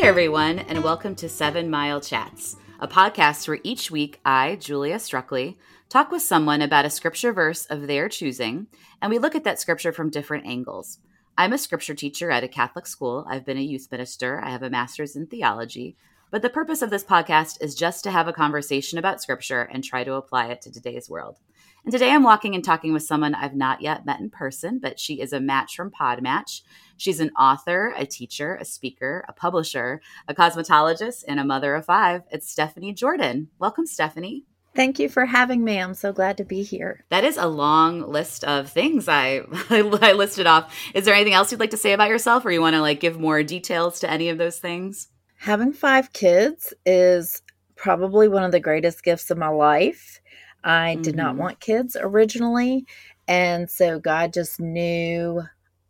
Hi, everyone, and welcome to Seven Mile Chats, a podcast where each week I, Julia Struckley, talk with someone about a scripture verse of their choosing, and we look at that scripture from different angles. I'm a scripture teacher at a Catholic school. I've been a youth minister. I have a master's in theology. But the purpose of this podcast is just to have a conversation about scripture and try to apply it to today's world. And today I'm walking and talking with someone I've not yet met in person, but she is a match from Podmatch. She's an author, a teacher, a speaker, a publisher, a cosmetologist, and a mother of five. It's Stephanie Jordan. Welcome, Stephanie. Thank you for having me. I'm so glad to be here. That is a long list of things I I listed off. Is there anything else you'd like to say about yourself, or you want to like give more details to any of those things? Having five kids is probably one of the greatest gifts of my life. I mm-hmm. did not mm-hmm. want kids originally, and so God just knew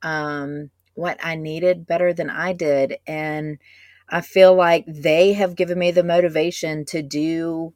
um, what I needed better than I did, and I feel like they have given me the motivation to do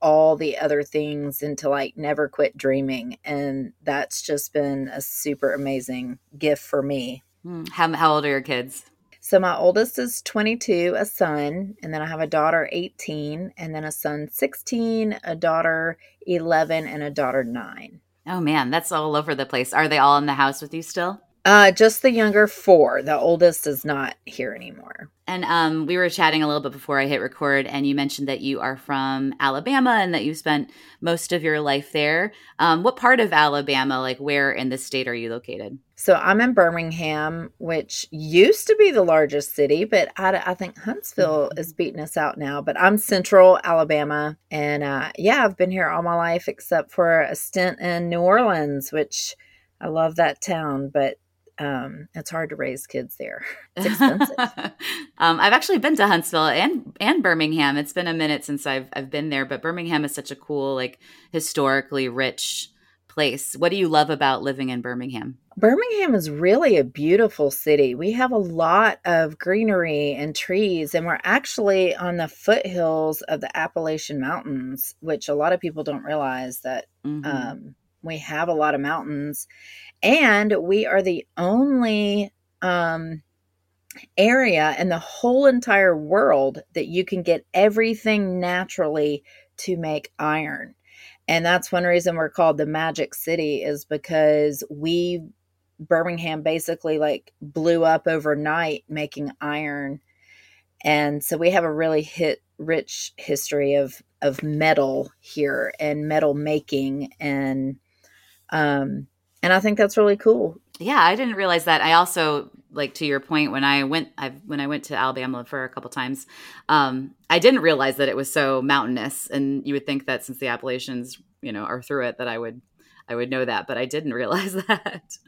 all the other things and to like never quit dreaming. And that's just been a super amazing gift for me. Hmm. How, how old are your kids? So my oldest is 22, a son, and then I have a daughter 18, and then a son 16, a daughter 11, and a daughter 9. Oh man, that's all over the place. Are they all in the house with you still? Uh, just the younger four. The oldest is not here anymore. And um, we were chatting a little bit before I hit record, and you mentioned that you are from Alabama and that you spent most of your life there. Um, what part of Alabama, like where in the state, are you located? So I'm in Birmingham, which used to be the largest city, but I, I think Huntsville mm-hmm. is beating us out now. But I'm central Alabama, and uh, yeah, I've been here all my life except for a stint in New Orleans, which I love that town, but um, it's hard to raise kids there. It's expensive. um, I've actually been to Huntsville and and Birmingham. It's been a minute since I've I've been there, but Birmingham is such a cool, like historically rich place. What do you love about living in Birmingham? Birmingham is really a beautiful city. We have a lot of greenery and trees, and we're actually on the foothills of the Appalachian Mountains, which a lot of people don't realize that mm-hmm. um, we have a lot of mountains and we are the only um, area in the whole entire world that you can get everything naturally to make iron. And that's one reason we're called the Magic City, is because we, Birmingham, basically like blew up overnight making iron. And so we have a really hit rich history of of metal here and metal making and um and I think that's really cool. Yeah, I didn't realize that. I also like to your point when I went I've, when I went to Alabama for a couple times, um, I didn't realize that it was so mountainous. And you would think that since the Appalachians, you know, are through it, that I would I would know that, but I didn't realize that.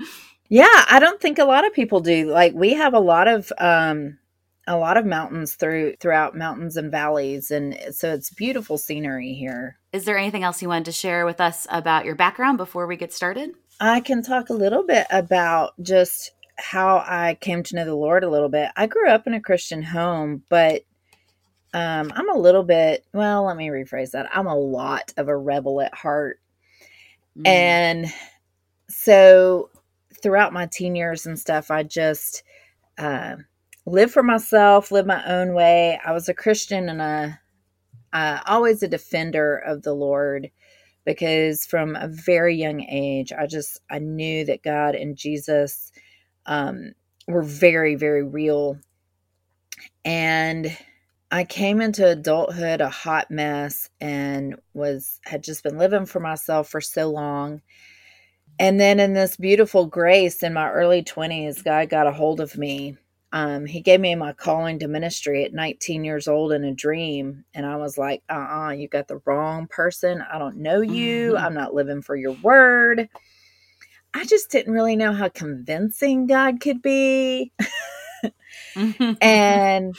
Yeah, I don't think a lot of people do. Like we have a lot of um a lot of mountains through throughout mountains and valleys and so it's beautiful scenery here. Is there anything else you wanted to share with us about your background before we get started? I can talk a little bit about just how I came to know the Lord a little bit. I grew up in a Christian home, but um, I'm a little bit, well, let me rephrase that. I'm a lot of a rebel at heart. Mm. And so throughout my teen years and stuff, I just uh, lived for myself, live my own way. I was a Christian and a, uh, always a defender of the Lord because from a very young age, I just I knew that God and Jesus um, were very very real, and I came into adulthood a hot mess and was had just been living for myself for so long. And then in this beautiful grace in my early 20s, God got a hold of me um, he gave me my calling to ministry at 19 years old in a dream. And I was like, uh uh-uh, uh you got the wrong person. I don't know you. Mm-hmm. I'm not living for your word. I just didn't really know how convincing God could be. and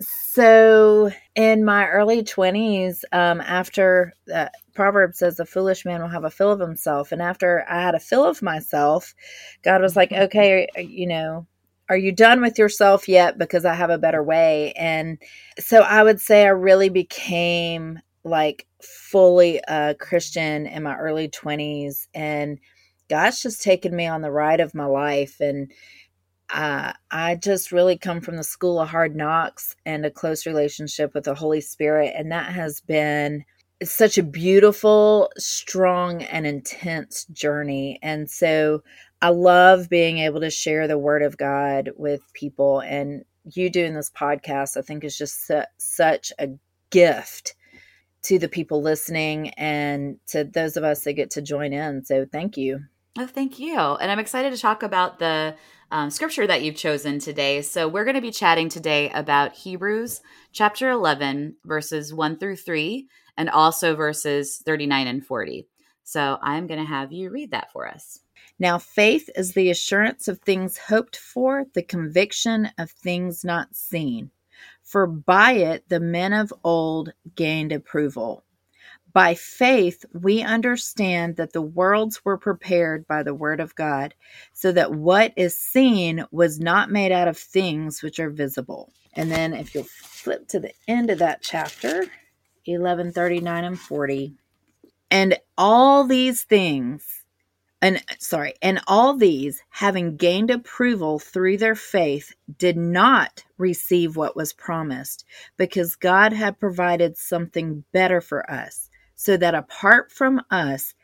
so in my early 20s, um, after uh, Proverbs says, a foolish man will have a fill of himself. And after I had a fill of myself, God was like, mm-hmm. okay, you know, are you done with yourself yet because i have a better way and so i would say i really became like fully a christian in my early 20s and god's just taken me on the ride of my life and uh, I just really come from the school of hard knocks and a close relationship with the Holy Spirit. And that has been such a beautiful, strong, and intense journey. And so I love being able to share the word of God with people. And you doing this podcast, I think, is just su- such a gift to the people listening and to those of us that get to join in. So thank you. Oh, thank you. And I'm excited to talk about the um, scripture that you've chosen today. So we're going to be chatting today about Hebrews chapter 11, verses 1 through 3, and also verses 39 and 40. So I'm going to have you read that for us. Now, faith is the assurance of things hoped for, the conviction of things not seen. For by it the men of old gained approval. By faith, we understand that the worlds were prepared by the word of God, so that what is seen was not made out of things which are visible. And then, if you'll flip to the end of that chapter, 11, 39, and 40. And all these things and sorry, and all these, having gained approval through their faith, did not receive what was promised, because God had provided something better for us, so that apart from us,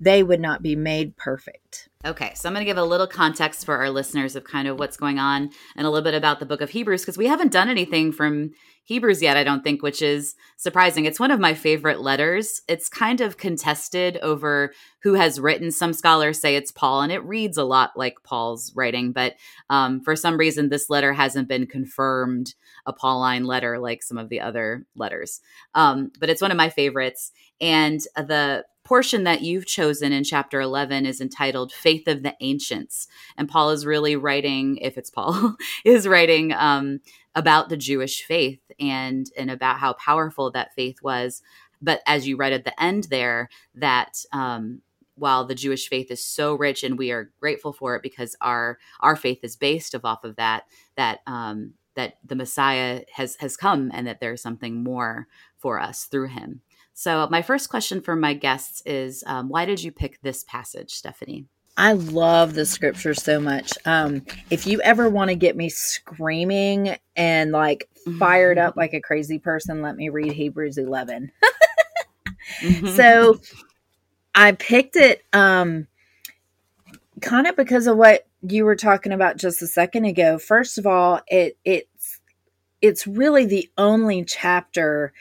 they would not be made perfect. Okay, so I'm going to give a little context for our listeners of kind of what's going on and a little bit about the book of Hebrews because we haven't done anything from Hebrews yet, I don't think, which is surprising. It's one of my favorite letters. It's kind of contested over who has written. Some scholars say it's Paul, and it reads a lot like Paul's writing, but um, for some reason, this letter hasn't been confirmed a Pauline letter like some of the other letters. Um, but it's one of my favorites. And the portion that you've chosen in chapter 11 is entitled Faith of the Ancients. And Paul is really writing, if it's Paul, is writing um, about the Jewish faith and, and about how powerful that faith was. But as you read at the end there, that um, while the Jewish faith is so rich and we are grateful for it because our our faith is based off of that, that um, that the Messiah has has come and that there's something more for us through him. So, my first question for my guests is um, why did you pick this passage, Stephanie? I love the scripture so much. Um, if you ever want to get me screaming and like fired up like a crazy person, let me read Hebrews 11. mm-hmm. So I picked it um, kind of because of what you were talking about just a second ago. First of all, it it's it's really the only chapter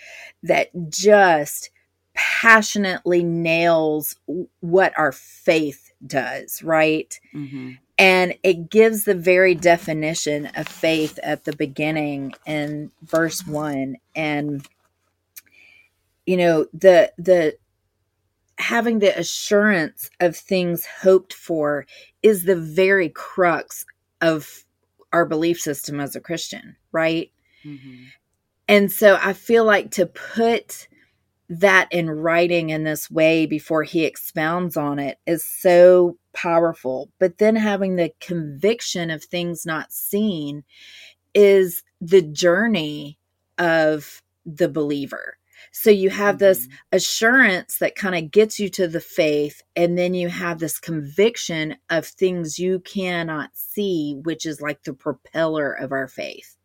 that just passionately nails what our faith does, right? Mm-hmm. And it gives the very definition of faith at the beginning in verse 1 and you know the the having the assurance of things hoped for is the very crux of our belief system as a Christian, right? Mm-hmm. And so I feel like to put that in writing in this way before he expounds on it is so powerful. But then having the conviction of things not seen is the journey of the believer. So you have mm-hmm. this assurance that kind of gets you to the faith, and then you have this conviction of things you cannot see, which is like the propeller of our faith.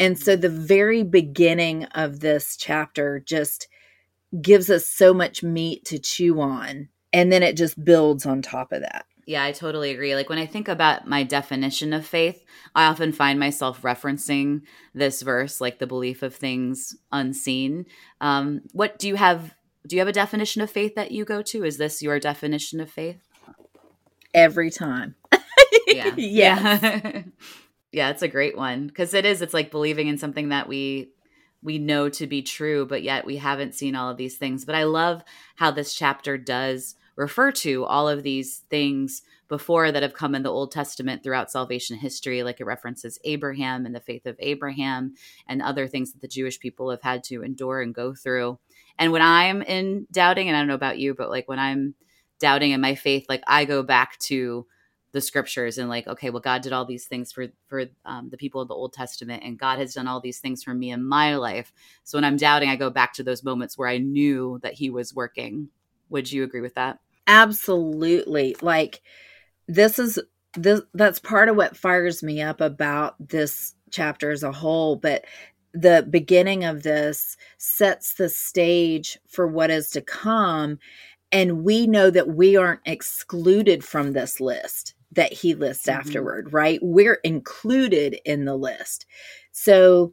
And so the very beginning of this chapter just gives us so much meat to chew on. And then it just builds on top of that. Yeah, I totally agree. Like when I think about my definition of faith, I often find myself referencing this verse, like the belief of things unseen. Um, what do you have? Do you have a definition of faith that you go to? Is this your definition of faith? Every time. yeah. yeah. yeah, it's a great one because it is. It's like believing in something that we we know to be true, but yet we haven't seen all of these things. But I love how this chapter does refer to all of these things before that have come in the Old Testament throughout salvation history, like it references Abraham and the faith of Abraham and other things that the Jewish people have had to endure and go through. And when I'm in doubting, and I don't know about you, but like when I'm doubting in my faith, like I go back to the scriptures and like okay well god did all these things for for um, the people of the old testament and god has done all these things for me in my life so when i'm doubting i go back to those moments where i knew that he was working would you agree with that absolutely like this is this, that's part of what fires me up about this chapter as a whole. But the beginning of this sets the stage for what is to come. And we know that we aren't excluded from this list that he lists mm-hmm. afterward, right? We're included in the list. So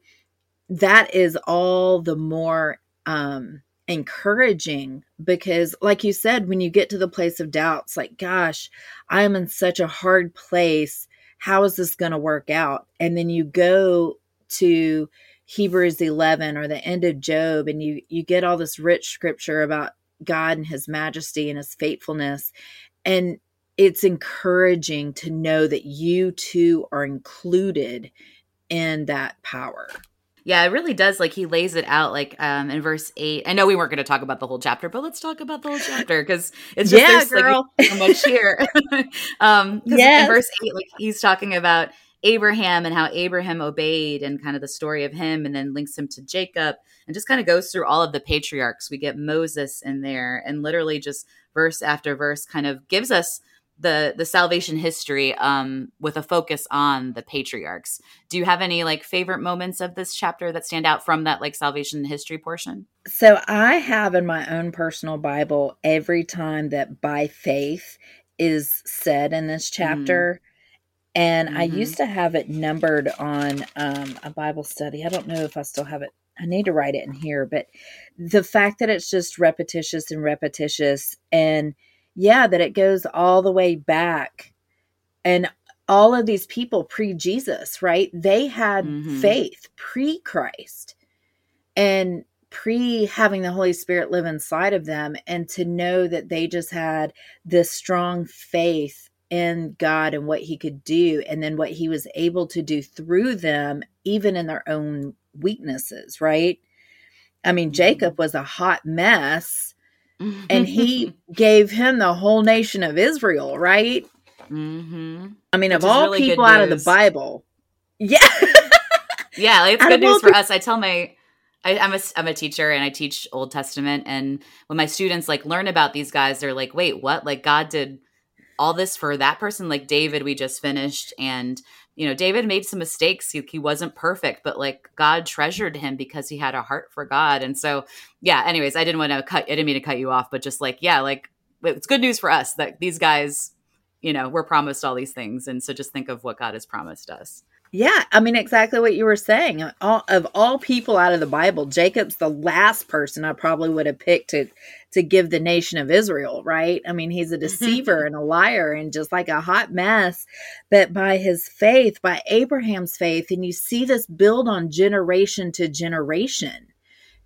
that is all the more um encouraging because like you said when you get to the place of doubts like gosh i am in such a hard place how is this going to work out and then you go to hebrews 11 or the end of job and you you get all this rich scripture about god and his majesty and his faithfulness and it's encouraging to know that you too are included in that power yeah, it really does. Like he lays it out, like um in verse eight. I know we weren't going to talk about the whole chapter, but let's talk about the whole chapter because it's just yeah, girl. like so much here. um, yes. in verse eight, like he's talking about Abraham and how Abraham obeyed, and kind of the story of him, and then links him to Jacob, and just kind of goes through all of the patriarchs. We get Moses in there, and literally just verse after verse, kind of gives us the the salvation history um with a focus on the patriarchs. Do you have any like favorite moments of this chapter that stand out from that like salvation history portion? So i have in my own personal bible every time that by faith is said in this chapter. Mm. and mm-hmm. i used to have it numbered on um, a bible study. I don't know if i still have it. I need to write it in here, but the fact that it's just repetitious and repetitious and yeah, that it goes all the way back. And all of these people pre Jesus, right? They had mm-hmm. faith pre Christ and pre having the Holy Spirit live inside of them. And to know that they just had this strong faith in God and what He could do, and then what He was able to do through them, even in their own weaknesses, right? I mean, mm-hmm. Jacob was a hot mess and he gave him the whole nation of Israel, right? Mm-hmm. I mean, Which of all really people out of the Bible, yeah, yeah, it's good news for people- us. I tell my I, am a I'm a teacher and I teach Old Testament, and when my students like learn about these guys, they're like, "Wait, what? Like God did all this for that person? Like David, we just finished, and you know, David made some mistakes. He, he wasn't perfect, but like God treasured him because he had a heart for God. And so, yeah, anyways, I didn't want to cut, I didn't mean to cut you off, but just like, yeah, like it's good news for us that these guys, you know, we're promised all these things. And so just think of what God has promised us. Yeah, I mean exactly what you were saying. All, of all people out of the Bible, Jacob's the last person I probably would have picked to to give the nation of Israel, right? I mean, he's a mm-hmm. deceiver and a liar and just like a hot mess, but by his faith, by Abraham's faith, and you see this build on generation to generation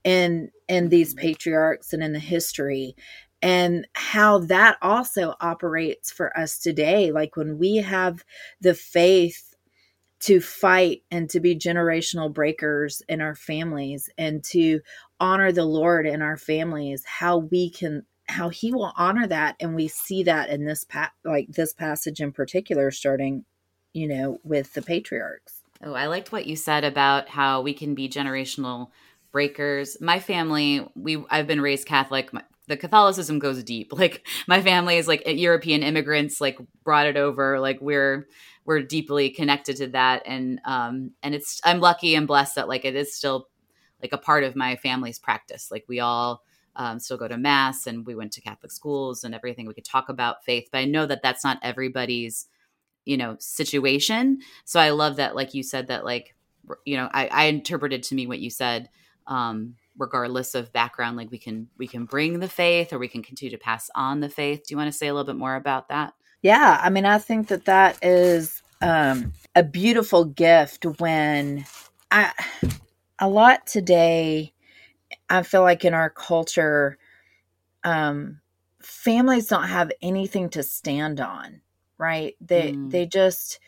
in in these mm-hmm. patriarchs and in the history and how that also operates for us today like when we have the faith to fight and to be generational breakers in our families and to honor the Lord in our families, how we can how he will honor that. And we see that in this pa- like this passage in particular starting you know with the patriarchs. Oh i liked what you said about how we can be generational breakers. My family we i've been raised catholic. My, the catholicism goes deep. Like my family is like european immigrants like brought it over. Like we're we're deeply connected to that. And um and it's i'm lucky and blessed that like it is still like a part of my family's practice. Like we all um, still go to mass and we went to catholic schools and everything. We could talk about faith but i know that that's not everybody's you know situation. So i love that like you said that like you know i, I interpreted to me what you said. Um regardless of background like we can we can bring the faith or we can continue to pass on the faith do you want to say a little bit more about that yeah, I mean, I think that that is um, a beautiful gift when I, a lot today, I feel like in our culture, um, families don't have anything to stand on, right? They, mm. they just,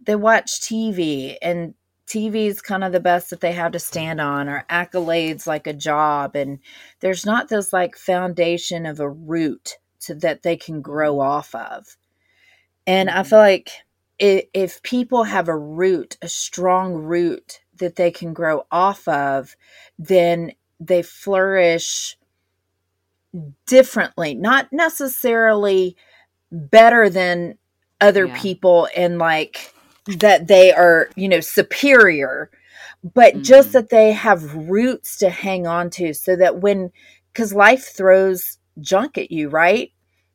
they watch TV and TV is kind of the best that they have to stand on or accolades like a job. And there's not this like foundation of a root to, that they can grow off of. And I feel mm-hmm. like if people have a root, a strong root that they can grow off of, then they flourish differently, not necessarily better than other Yeah. people and like that they are, you know, superior, but just Mhm. that they have roots to hang on to so that when, because life throws junk at you, right?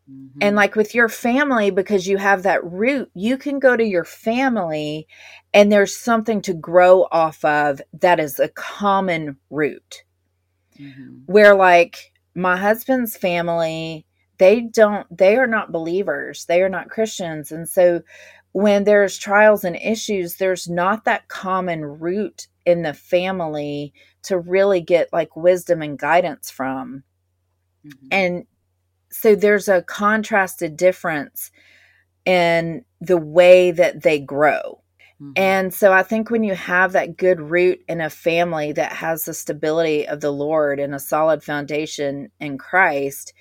Mhm. And like with your family, because you have that root, you can go to your family and there's something to grow off of that is a common root. Mhm. Where like my husband's family, they don't, they are not believers, they are not Christians. And so when there's trials and issues, there's not that common root in the family to really get like wisdom and guidance from Mhm. and so there's a contrasted difference in the way that they grow Mhm. and so i think when you have that good root in a family that has the stability of the lord and a solid foundation in christ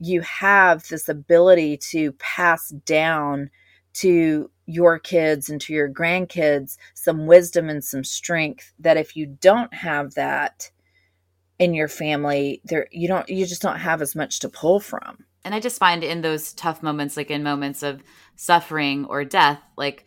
you have this ability to pass down to your kids and to your grandkids some wisdom and some strength that if you don't have that in your family there you don't you just don't have as much to pull from and I just find in those tough moments, like in moments of suffering or death, like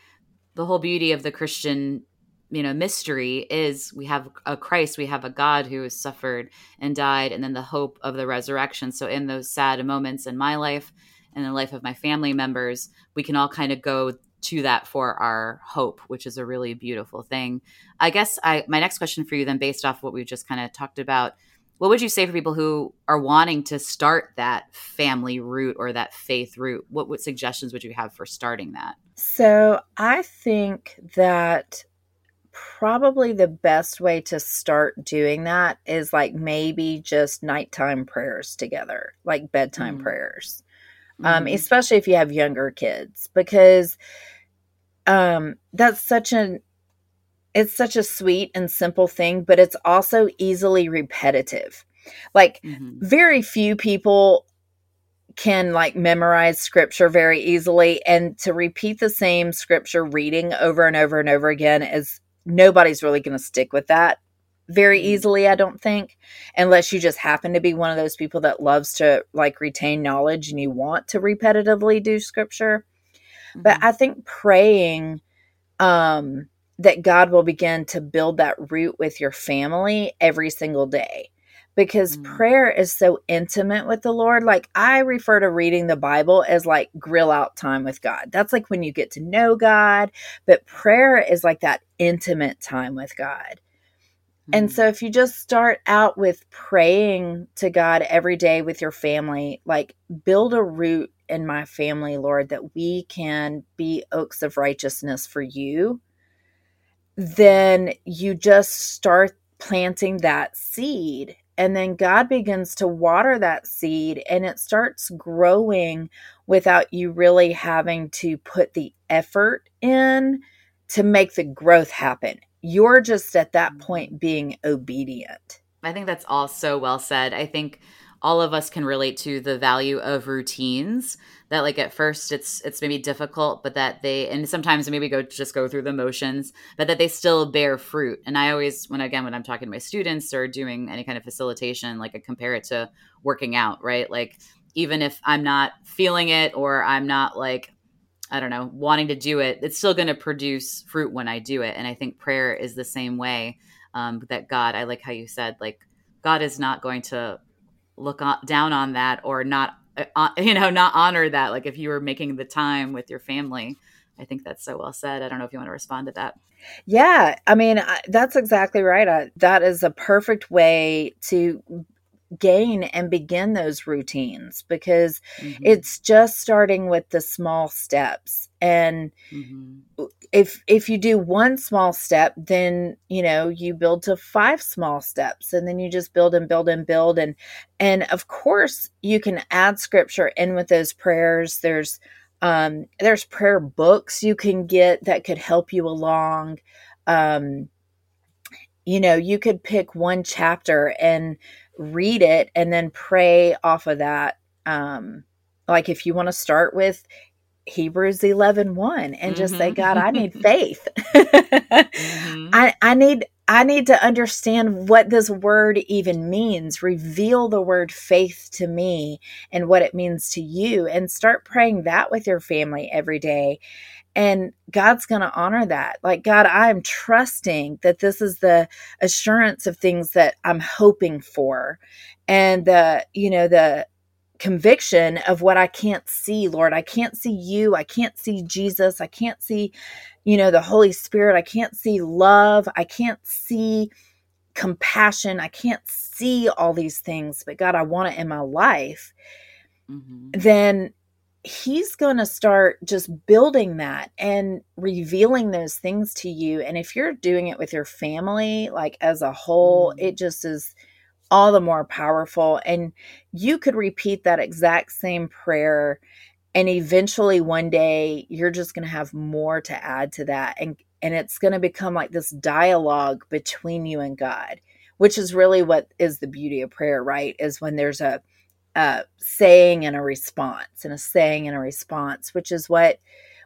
the whole beauty of the Christian, you know, mystery is we have a Christ, we have a God who has suffered and died, and then the hope of the resurrection. So in those sad moments in my life and the life of my family members, we can all kind of go to that for our hope, which is a really beautiful thing. I guess I my next question for you then based off what we've just kind of talked about what would you say for people who are wanting to start that family root or that faith root what, what suggestions would you have for starting that so i think that probably the best way to start doing that is like maybe just nighttime prayers together like bedtime Mhm. prayers um, Mhm. especially if you have younger kids because um, that's such an it's such a sweet and simple thing but it's also easily repetitive like Mhm. very few people can like memorize scripture very easily and to repeat the same scripture reading over and over and over again is nobody's really going to stick with that very easily i don't think unless you just happen to be one of those people that loves to like retain knowledge and you want to repetitively do scripture but Mhm. i think praying um that god will begin to build that root with your family every single day because Mm. prayer is so intimate with the lord like i refer to reading the bible as like grill out time with god that's like when you get to know god but prayer is like that intimate time with god and Mhm. so if you just start out with praying to God every day with your family, like build a root in my family, Lord, that we can be oaks of righteousness for you, then you just start planting that seed. And then God begins to water that seed and it starts growing without you really having to put the effort in to make the growth happen. You're just at that point being obedient. I think that's all so well said. I think all of us can relate to the value of routines that like at first it's it's maybe difficult but that they and sometimes maybe go just go through the motions but that they still bear fruit and i always when again when i'm talking to my students or doing any kind of facilitation like i compare it to working out right like even if i'm not feeling it or i'm not like I don't know, wanting to do it, it's still going to produce fruit when I do it. And I think prayer is the same way. Um, that God, I like how you said, like God is not going to look on, down on that or not, uh, you know, not honor that. Like if you were making the time with your family, I think that's so well said. I don't know if you want to respond to that. Yeah, I mean, I, that's exactly right. I, that is a perfect way to gain and begin those routines because Mhm. it's just starting with the small steps and Mhm. if if you do one small step then you know you build to five small steps and then you just build and build and build and and of course you can add scripture in with those prayers there's um there's prayer books you can get that could help you along um you know you could pick one chapter and read it and then pray off of that um like if you want to start with hebrews 11 1 and just say Mhm. god i need faith Mhm. I, I need I need to understand what this word even means. Reveal the word faith to me and what it means to you, and start praying that with your family every day. And God's going to honor that. Like, God, I'm trusting that this is the assurance of things that I'm hoping for. And the, you know, the, conviction of what I can't see, Lord. I can't see you. I can't see Jesus. I can't see, you know, the Holy Spirit. I can't see love. I can't see compassion. I can't see all these things, but God, I want it in my life. Mm-hmm. Then he's going to start just building that and revealing those things to you and if you're doing it with your family like as a whole mm. it just is all the more powerful and you could repeat that exact same prayer and eventually one day you're just going to have more to add to that and and it's going to become like this dialogue between you and God which is really what is the beauty of prayer right is when there's a uh, saying and a response and a saying and a response which is what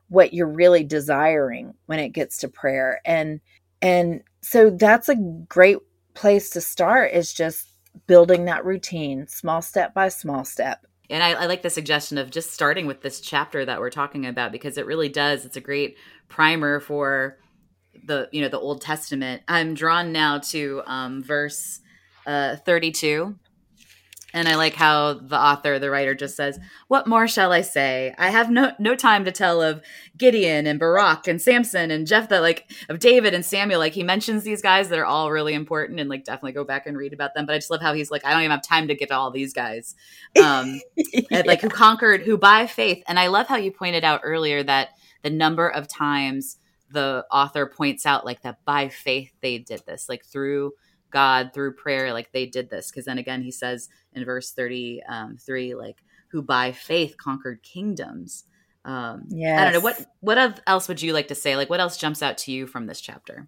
what you're really desiring when it gets to prayer. And and so that's a great place to start is just building that routine small step by small step. And I, I, like the suggestion of just starting with this chapter that we're talking about because it really does it's a great primer for the you know the old testament. I'm drawn now to um, verse uh, 32 and I like how the author, the writer just says, What more shall I say? I have no no time to tell of Gideon and Barak and Samson and Jephthah, like of David and Samuel. Like he mentions these guys that are all really important and like definitely go back and read about them. But I just love how he's like, I don't even have time to get to all these guys. Um yeah. like who conquered, who by faith. And I love how you pointed out earlier that the number of times the author points out like that by faith they did this, like through God through prayer, like they did this. Because then again, he says in verse 33, um, like, who by faith conquered kingdoms. Um, yeah. I don't know. What, what else would you like to say? Like, what else jumps out to you from this chapter?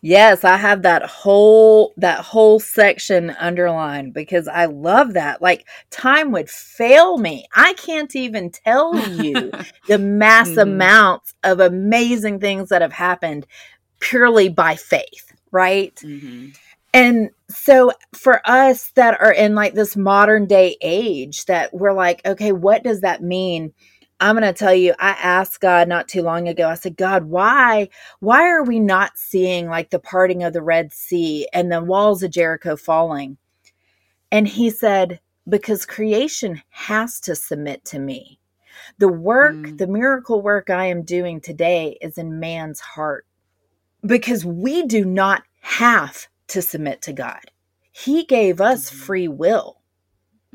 Yes, I have that whole that whole section underlined because I love that. Like time would fail me. I can't even tell you the mass mm. amounts of amazing things that have happened purely by faith right? Mm-hmm. And so for us that are in like this modern day age, that we're like, okay, what does that mean? I'm going to tell you, I asked God not too long ago. I said, God, why, why are we not seeing like the parting of the Red Sea and the walls of Jericho falling? And he said, because creation has to submit to me. The work, mm. the miracle work I am doing today is in man's heart because we do not have to submit to God. He gave us mm-hmm. free will.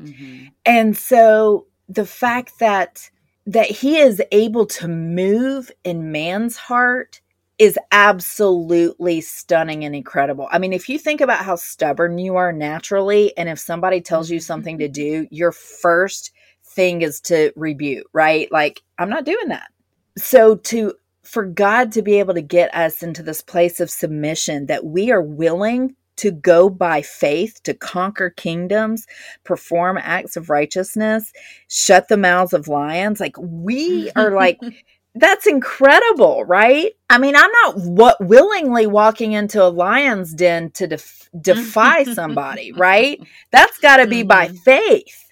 Mm-hmm. And so the fact that that he is able to move in man's heart is absolutely stunning and incredible. I mean, if you think about how stubborn you are naturally and if somebody tells you something to do, your first thing is to rebuke, right? Like, I'm not doing that. So to for God to be able to get us into this place of submission that we are willing to go by faith to conquer kingdoms, perform acts of righteousness, shut the mouths of lions. Like we are like that's incredible, right? I mean, I'm not what willingly walking into a lion's den to def- defy somebody, right? That's got to be mm-hmm. by faith.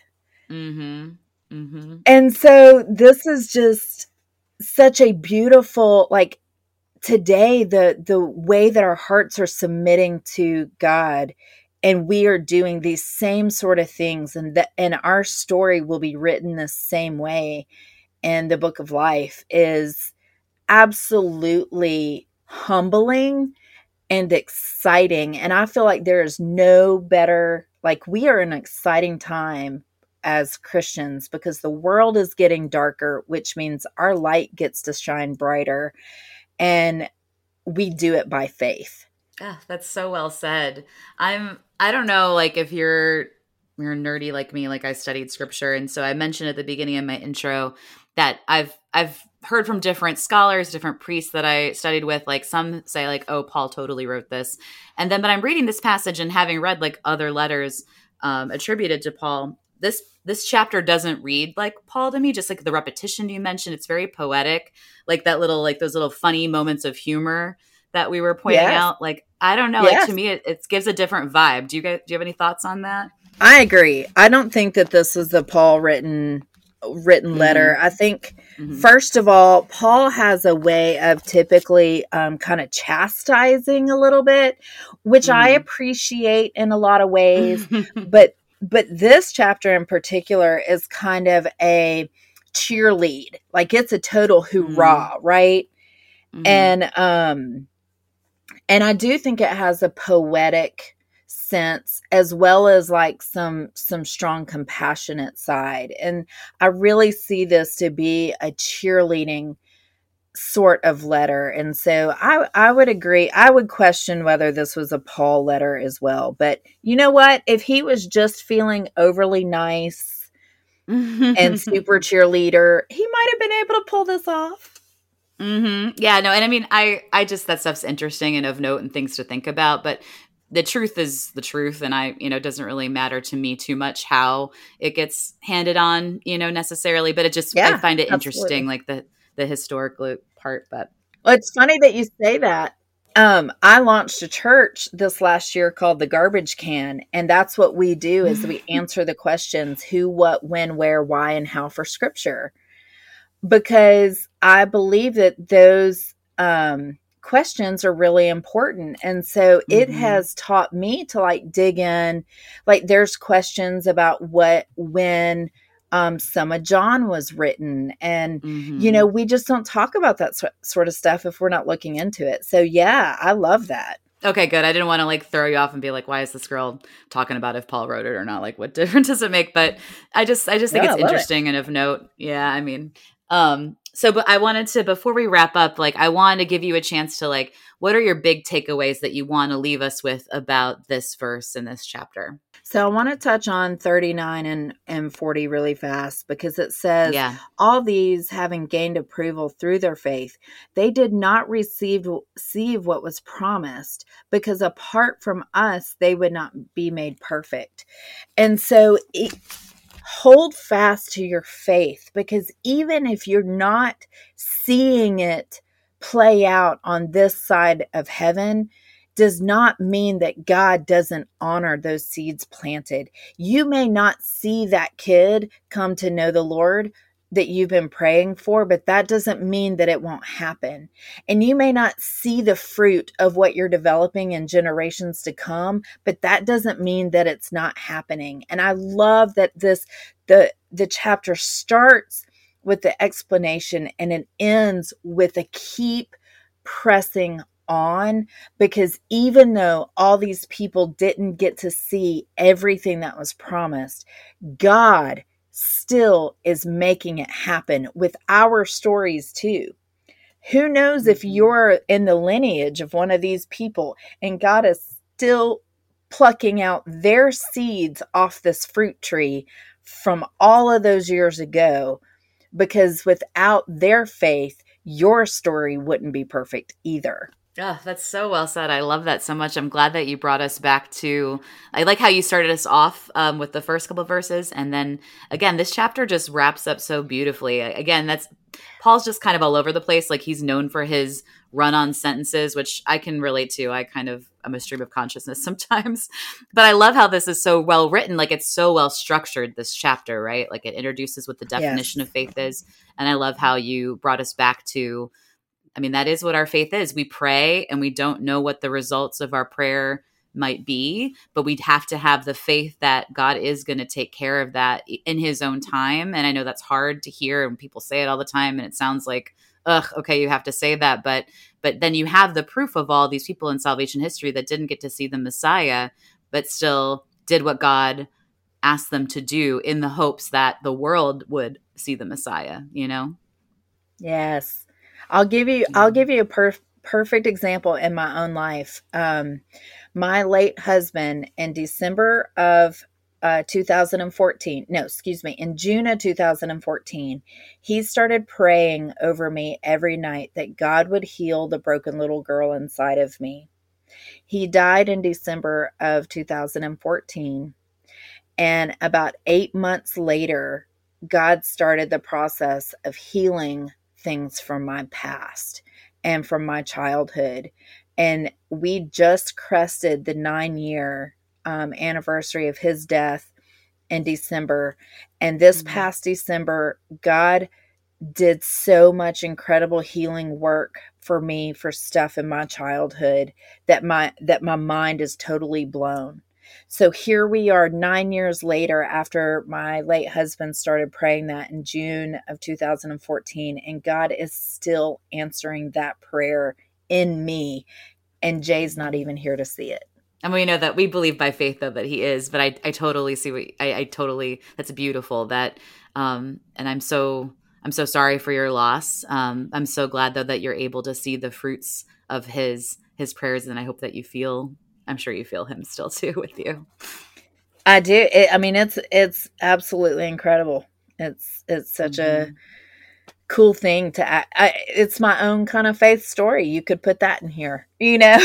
Mm-hmm. Mm-hmm. And so this is just such a beautiful like today the the way that our hearts are submitting to God and we are doing these same sort of things and that and our story will be written the same way in the book of life is absolutely humbling and exciting. And i feel like there is no better like we are in an exciting time as Christians because the world is getting darker, which means our light gets to shine brighter. And we do it by faith. Ah, that's so well said. I'm I don't know like if you're you're nerdy like me, like I studied scripture. And so I mentioned at the beginning of my intro that I've I've heard from different scholars, different priests that I studied with, like some say like, oh, Paul totally wrote this. And then but I'm reading this passage and having read like other letters um, attributed to Paul, this this chapter doesn't read like Paul to me, just like the repetition you mentioned. It's very poetic, like that little, like those little funny moments of humor that we were pointing Yes. out. Like, I don't know. Yes. Like to me, it, it gives a different vibe. Do you guys do you have any thoughts on that? I agree. I don't think that this is the Paul written written letter. I think Mhm. first of all, Paul has a way of typically um, kind of chastising a little bit, which I Mhm. appreciate in a lot of ways. but but this chapter in particular is kind of a cheerlead. Like it's a total hoorah, right? Mhm. and um and i do think it has a poetic sense as well as like some some strong compassionate side and i really see this to be a cheerleading sort of letter and so i i would agree i would question whether this was a paul letter as well but you know what if he was just feeling overly nice and super cheerleader he might have been able to pull this off hmm Yeah, no, and I mean, I, I just that stuff's interesting and of note and things to think about. But the truth is the truth, and I, you know, it doesn't really matter to me too much how it gets handed on, you know, necessarily. But it just, I find it absolutely. interesting, like the the historical part. But Well, it's funny that you say that. Um, I launched a church this last year called the Garbage Can, and that's what we do is we answer the questions who, what, when, where, why, and how for scripture. Because I believe that those um questions are really important. And so it Mhm. has taught me to like dig in. Like there's questions about what when um some of John was written and mhm. you know we just don't talk about that sor- sort of stuff if we're not looking into it so yeah i love that Okay, good. I didn't want to like throw you off and be like, why is this girl talking about if Paul wrote it or not? Like, what difference does it make? But I just, I just think it's love it. interesting and of note. Yeah, I mean, um, so but I wanted to before we wrap up, like, I wanted to give you a chance to like, what are your big takeaways that you want to leave us with about this verse in this chapter? so i want to touch on 39 and, and 40 really fast because it says Yeah, all these having gained approval through their faith they did not receive receive what was promised because apart from us they would not be made perfect and so it, hold fast to your faith because even if you're not seeing it play out on this side of heaven does not mean that God doesn't honor those seeds planted. You may not see that kid come to know the Lord that you've been praying for, but that doesn't mean that it won't happen. And you may not see the fruit of what you're developing in generations to come, but that doesn't mean that it's not happening. And I love that this the the chapter starts with the explanation and it ends with a keep pressing on because even though all these people didn't get to see everything that was promised, God still is making it happen with our stories too. Who knows if Mhm. you're in the lineage of one of these people and God is still plucking out their seeds off this fruit tree from all of those years ago because without their faith, your story wouldn't be perfect either. Oh, that's so well said. I love that so much. I'm glad that you brought us back to. I like how you started us off um, with the first couple of verses, and then again, this chapter just wraps up so beautifully. Again, that's Paul's just kind of all over the place. Like he's known for his run-on sentences, which I can relate to. I kind of I'm a stream of consciousness sometimes, but I love how this is so well written. Like it's so well structured. This chapter, right? Like it introduces what the definition of faith is, and I love how you brought us back to. I mean, that is what our faith is. We pray and we don't know what the results of our prayer might be, but we'd have to have the faith that God is going to take care of that in his own time. And I know that's hard to hear and people say it all the time and it sounds like, ugh, okay, you have to say that, but but then you have the proof of all these people in salvation history that didn't get to see the Messiah, but still did what God asked them to do in the hopes that the world would see the Messiah, you know? Yes. I'll give you I'll Mhm. give you a perf- perfect example in my own life. Um my late husband in December of uh 2014. No, excuse me, in June of 2014, he started praying over me every night that God would heal the broken little girl inside of me. He died in December of 2014 and about 8 months later God started the process of healing things from my past. and from my childhood. And we just crested the nine year um, anniversary of his death in December. And this mm-hmm. past December, God did so much incredible healing work for me for stuff in my childhood that my that my mind is totally blown. So here we are 9 years later after my late husband started praying that in June of 2014 and God is still answering that prayer in me and Jay's not even here to see it. And we know that we believe by faith though that he is, but I, I totally see what I, I totally that's beautiful that um and I'm so I'm so sorry for your loss. Um I'm so glad though that you're able to see the fruits of his his prayers and I hope that you feel I'm sure you feel him still too with you. I do. It, I mean it's it's absolutely incredible. It's it's such mm-hmm. a cool thing to I, I, it's my own kind of faith story you could put that in here you know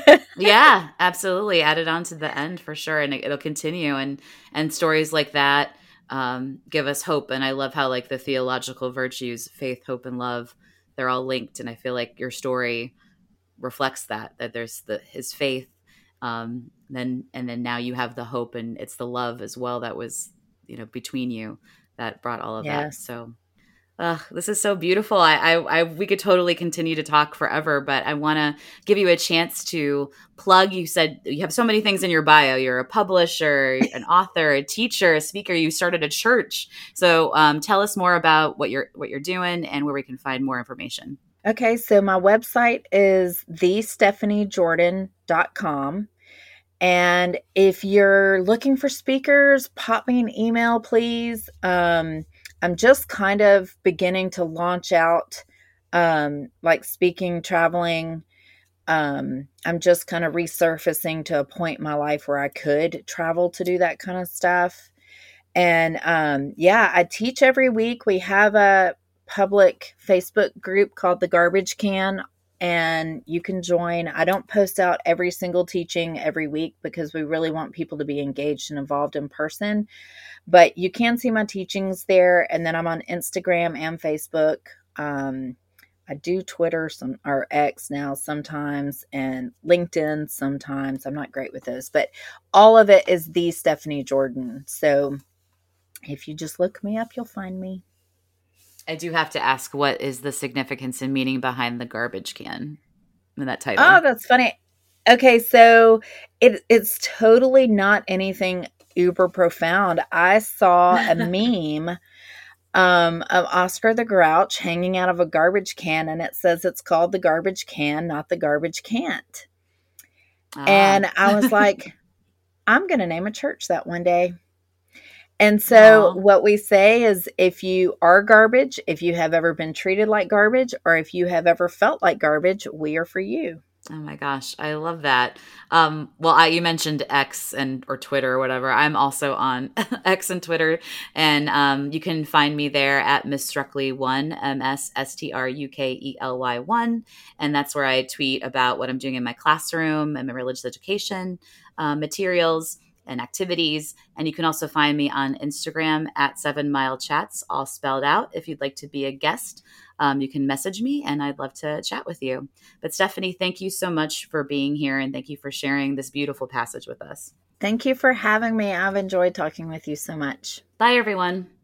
yeah absolutely add it on to the end for sure and it, will continue and and stories like that um, give us hope and i love how like the theological virtues faith hope and love they're all linked and i feel like your story reflects that that there's the his faith um then and then now you have the hope and it's the love as well that was you know between you that brought all of yes. that so Ugh, this is so beautiful. I, I, I, we could totally continue to talk forever, but I want to give you a chance to plug. You said you have so many things in your bio. You're a publisher, an author, a teacher, a speaker. You started a church. So, um, tell us more about what you're what you're doing and where we can find more information. Okay, so my website is thestephaniejordan.com. And if you're looking for speakers, pop me an email, please. Um, I'm just kind of beginning to launch out um, like speaking, traveling. Um, I'm just kind of resurfacing to a point in my life where I could travel to do that kind of stuff. And um, yeah, I teach every week. We have a public Facebook group called The Garbage Can, and you can join. I don't post out every single teaching every week because we really want people to be engaged and involved in person. But you can see my teachings there. And then I'm on Instagram and Facebook. Um, I do Twitter some or X now sometimes and LinkedIn sometimes. I'm not great with those, but all of it is the Stephanie Jordan. So if you just look me up, you'll find me. I do have to ask what is the significance and meaning behind the garbage can in that title? Oh, that's funny. Okay, so it it's totally not anything uber profound. I saw a meme um, of Oscar the Grouch hanging out of a garbage can, and it says it's called the garbage can, not the garbage can't. Ah. And I was like, I'm going to name a church that one day. And so, what we say is if you are garbage, if you have ever been treated like garbage, or if you have ever felt like garbage, we are for you. Oh my gosh, I love that. Um, well, I, you mentioned X and or Twitter or whatever. I'm also on X and Twitter, and um, you can find me there at Miss Struckley One, M S S T R U K E L Y One, and that's where I tweet about what I'm doing in my classroom and my religious education uh, materials and activities. And you can also find me on Instagram at Seven Mile Chats, all spelled out. If you'd like to be a guest, um, you can message me and I'd love to chat with you. But Stephanie, thank you so much for being here and thank you for sharing this beautiful passage with us. Thank you for having me. I've enjoyed talking with you so much. Bye, everyone.